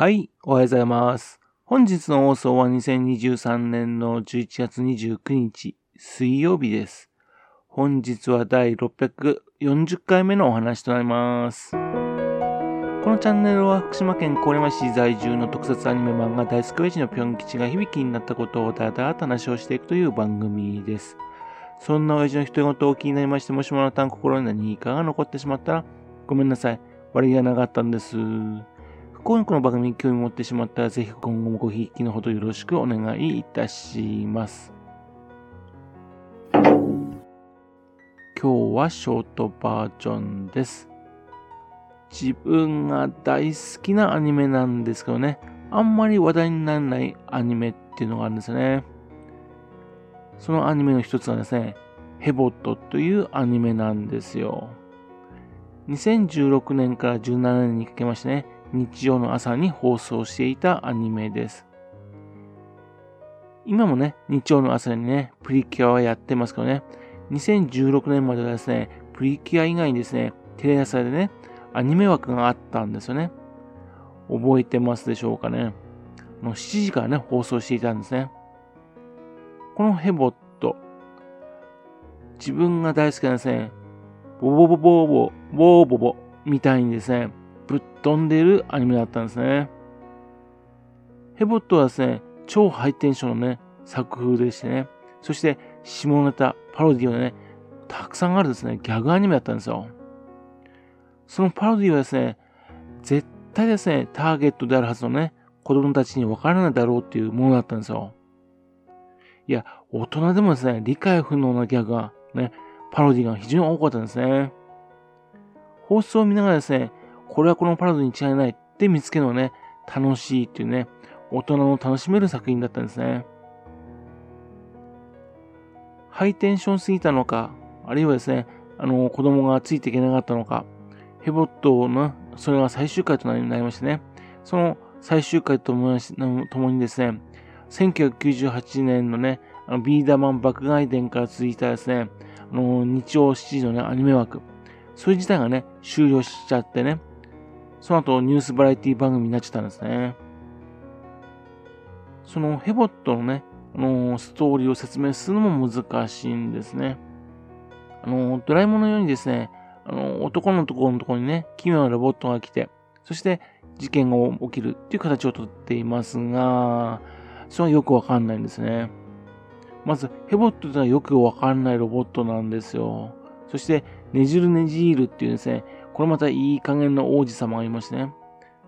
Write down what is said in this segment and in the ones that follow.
はい、おはようございます。本日の放送は2023年の11月29日、水曜日です。本日は第640回目のお話となります。このチャンネルは福島県郡山市在住の特撮アニメ漫画大好き親父のぴょん吉が響きになったことをだだだ話をしていくという番組です。そんな親父の一言を気になりまして、もしもあなたの心に何かが残ってしまったら、ごめんなさい。悪気がなかったんです。不幸にこの番組に興味持ってしまったら、ぜひ今後もごひいきのほどよろしくお願いいたします。今日はショートバージョンです。自分が大好きなアニメなんですけどね、あんまり話題にならないアニメっていうのがあるんですよね。そのアニメの一つがですね、ヘボットというアニメなんですよ。2016年から17年にかけましてね、日曜の朝に放送していたアニメです。今もね、日曜の朝にね、プリキュアはやってますけどね、2016年まではですね、プリキュア以外にですね、テレ朝でね、アニメ枠があったんですよね。覚えてますでしょうかね。の7時からね、放送していたんですね。このヘボット、自分が大好きなですね、ボボボボボボボボみたいにですね、ぶっ飛んでいるアニメだったんですね。ヘボットはですね、超ハイテンションのね、作風でしてね、そして下ネタ、パロディをね、たくさんあるですね、ギャグアニメだったんですよ。そのパロディはですね、絶対ですね、ターゲットであるはずのね、子供たちにわからないだろうっていうものだったんですよ。いや、大人でもですね、理解不能なギャグが、ね、パロディが非常に多かったんですね。放送を見ながらですね、これはこのパロディに違いないって見つけるのがね、楽しいっていうね、大人の楽しめる作品だったんですね。ハイテンションすぎたのか、あるいはですね、あの、子供がついていけなかったのか、ヘボットの、それが最終回となりましてね、その最終回ともともにですね、1998年のね、あのビーダーマン爆買い伝から続いたですね、あの、日曜7時のね、アニメ枠、それ自体がね、終了しちゃってね、その後ニュースバラエティ番組になっちゃったんですね。そのヘボットのね、あのストーリーを説明するのも難しいんですね。あの、ドラえもんのようにですね、あの、男のところのところにね、奇妙なロボットが来て、そして事件が起きるっていう形をとっていますが、それはよくわかんないんですね。まず、ヘボットというのはよくわかんないロボットなんですよ。そして、ねじるねじーるっていうですね、これまたいい加減の王子様がいましてね、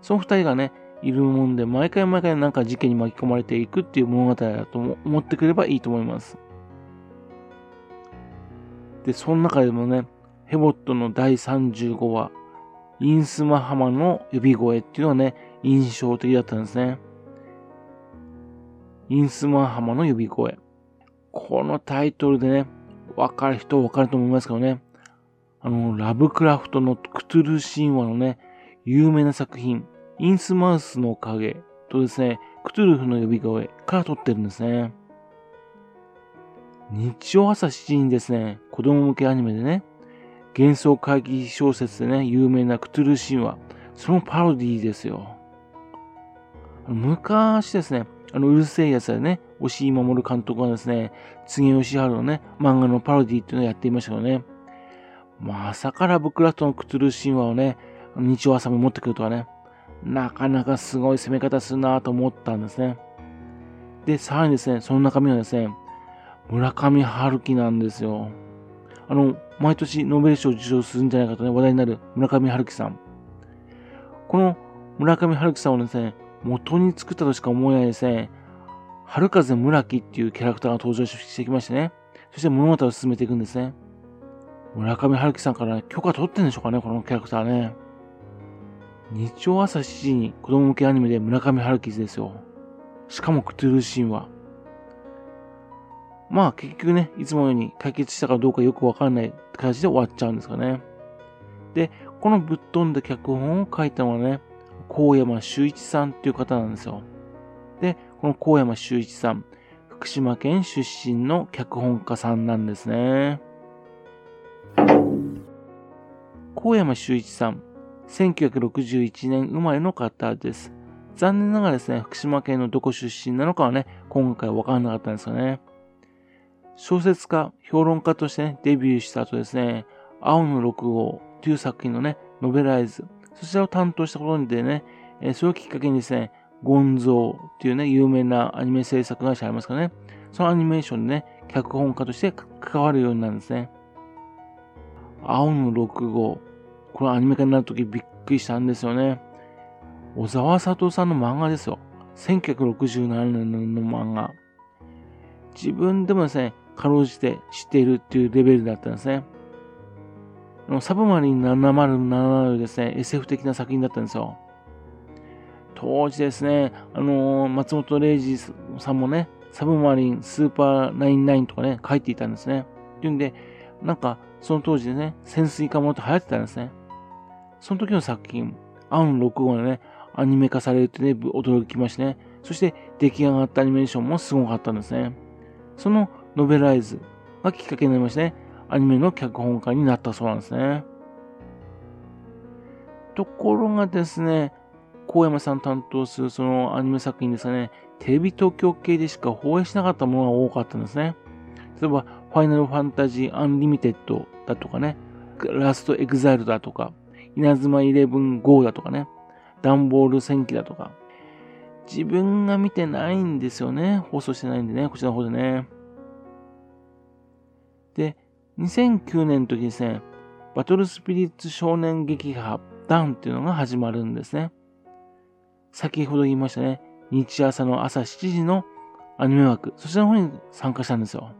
その二人がね、いるもんで、毎回毎回なんか事件に巻き込まれていくっていう物語だと思ってくればいいと思います。で、その中でもね、ヘボットの第35話、インスマハマの呼び声っていうのはね、印象的だったんですね。インスマハマの呼び声。このタイトルでね、わかる人はわかると思いますけどね、あの、ラブクラフトのクトゥル神話のね、有名な作品、インスマウスの影とですね、クトゥルフの呼び声から撮ってるんですね。日曜朝7時にですね、子供向けアニメでね、幻想会議小説でね、有名なクトゥル神話、そのパロディーですよ。昔ですね、あの、うるせえやつでね、押井守監督がですね、次吉春のね、漫画のパロディーっていうのをやっていましたけどね、まさかラブクラフトのクトゥル神話をね、日曜朝に持ってくるとはね、なかなかすごい攻め方するなと思ったんですね。で、さらにですね、その中身はですね、村上春樹なんですよ。あの、毎年ノーベル賞を受賞するんじゃないかとね、話題になる村上春樹さん。この村上春樹さんをですね、元に作ったとしか思えないですね、春風村木っていうキャラクターが登場してきましてね、そして物語を進めていくんですね。村上春樹さんから、許可取ってんでしょうかね、このキャラクターね。日曜朝7時に子供向けアニメで村上春樹ですよ。しかもクトゥルー神話。まあ結局ね、いつものように解決したかどうかよくわかんない形で終わっちゃうんですかね。で、このぶっ飛んだ脚本を書いたのはね、高山修一さんっていう方なんですよ。で、この高山修一さん、福島県出身の脚本家さんなんですね。高山修一さん、1961年生まれの方です。残念ながらですね、福島県のどこ出身なのかはね、今回わからなかったんですよね。小説家、評論家としてね、デビューした後ですね、青の六号という作品のね、ノベライズ、そちらを担当したことでね、えー、それをきっかけにですね、ゴンゾーっていうね、有名なアニメ制作会社ありますかね。そのアニメーションでね、脚本家として関わるようになるんですね。青の6号。これアニメ化になるときびっくりしたんですよね。小沢里さんの漫画ですよ。1967年の漫画。自分でもですね、かろうじて知っているっていうレベルだったんですね。サブマリン7070ですね、SF 的な作品だったんですよ。当時ですね、あのー、松本零士さんもね、サブマリンスーパー99とかね、書いていたんですね。っていうんで、なんか、その当時でね、潜水艦もって流行ってたんですね。その時の作品、アン6号でね、アニメ化されるってね、驚きましてね。そして出来上がったアニメーションもすごかったんですね。そのノベライズがきっかけになりましてね、アニメの脚本家になったそうなんですね。ところがですね、神山さん担当するそのアニメ作品ですね、テレビ東京系でしか放映しなかったものが多かったんですね。例えば、ファイナルファンタジーアンリミテッドだとかね、ラストエグザイルだとか、イナズマイレブン GO だとかね、ダンボール戦記だとか、自分が見てないんですよね。放送してないんでね、こちらの方でね。で、2009年の時にですね、バトルスピリッツ少年劇派ダウンっていうのが始まるんですね。先ほど言いましたね、日朝の朝7時のアニメ枠、そちらの方に参加したんですよ。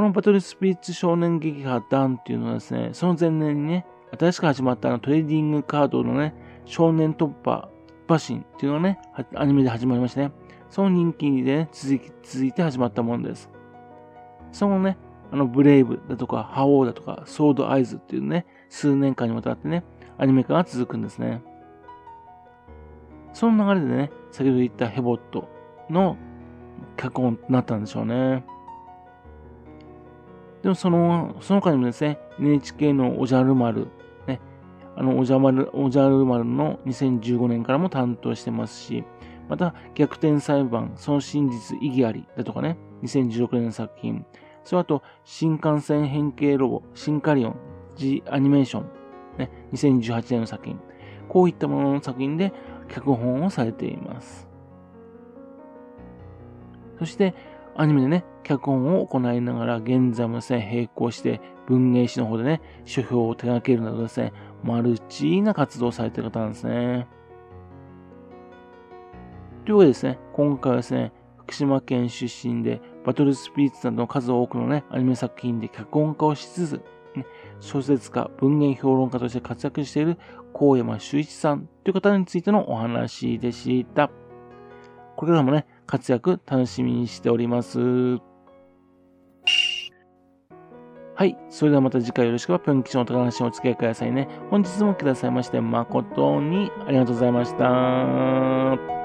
このバトルスピリッツ少年劇派ダンっていうのはですね、その前年にね、新しく始まったあのトレーディングカードのね、少年突破、馬神っていうのがね、アニメで始まりましてね、その人気で、ね、続き、続いて始まったものです。そのね、あの、ブレイブだとか、ハオーだとか、ソードアイズっていうね、数年間にわたってね、アニメ化が続くんですね。その流れでね、先ほど言ったヘボットの脚本となったんでしょうね。でもその、その他にもですね、NHK のおじゃる丸、ね、あの、おじゃ丸、おじゃる丸の2015年からも担当してますし、また、逆転裁判、その真実意義ありだとかね、2016年の作品、その後、新幹線変形ロボ、シンカリオン、ジアニメーション、ね、2018年の作品、こういったものの作品で脚本をされています。そして、アニメでね、脚本を行いながら、現在もですね、並行して文芸誌の方でね、書評を手掛けるなどですね、マルチな活動をされている方なんですね。というわけでですね、今回はですね、福島県出身で、バトルスピリッツなどの数多くのね、アニメ作品で脚本家をしつつ、ね、小説家、文芸評論家として活躍している高山修一さんという方についてのお話でした。これからもね、活躍楽しみにしております。はい。それではまた次回よろしければ、ぴょん吉の高話にお付き合いくださいね。本日もくださいまして、誠にありがとうございました。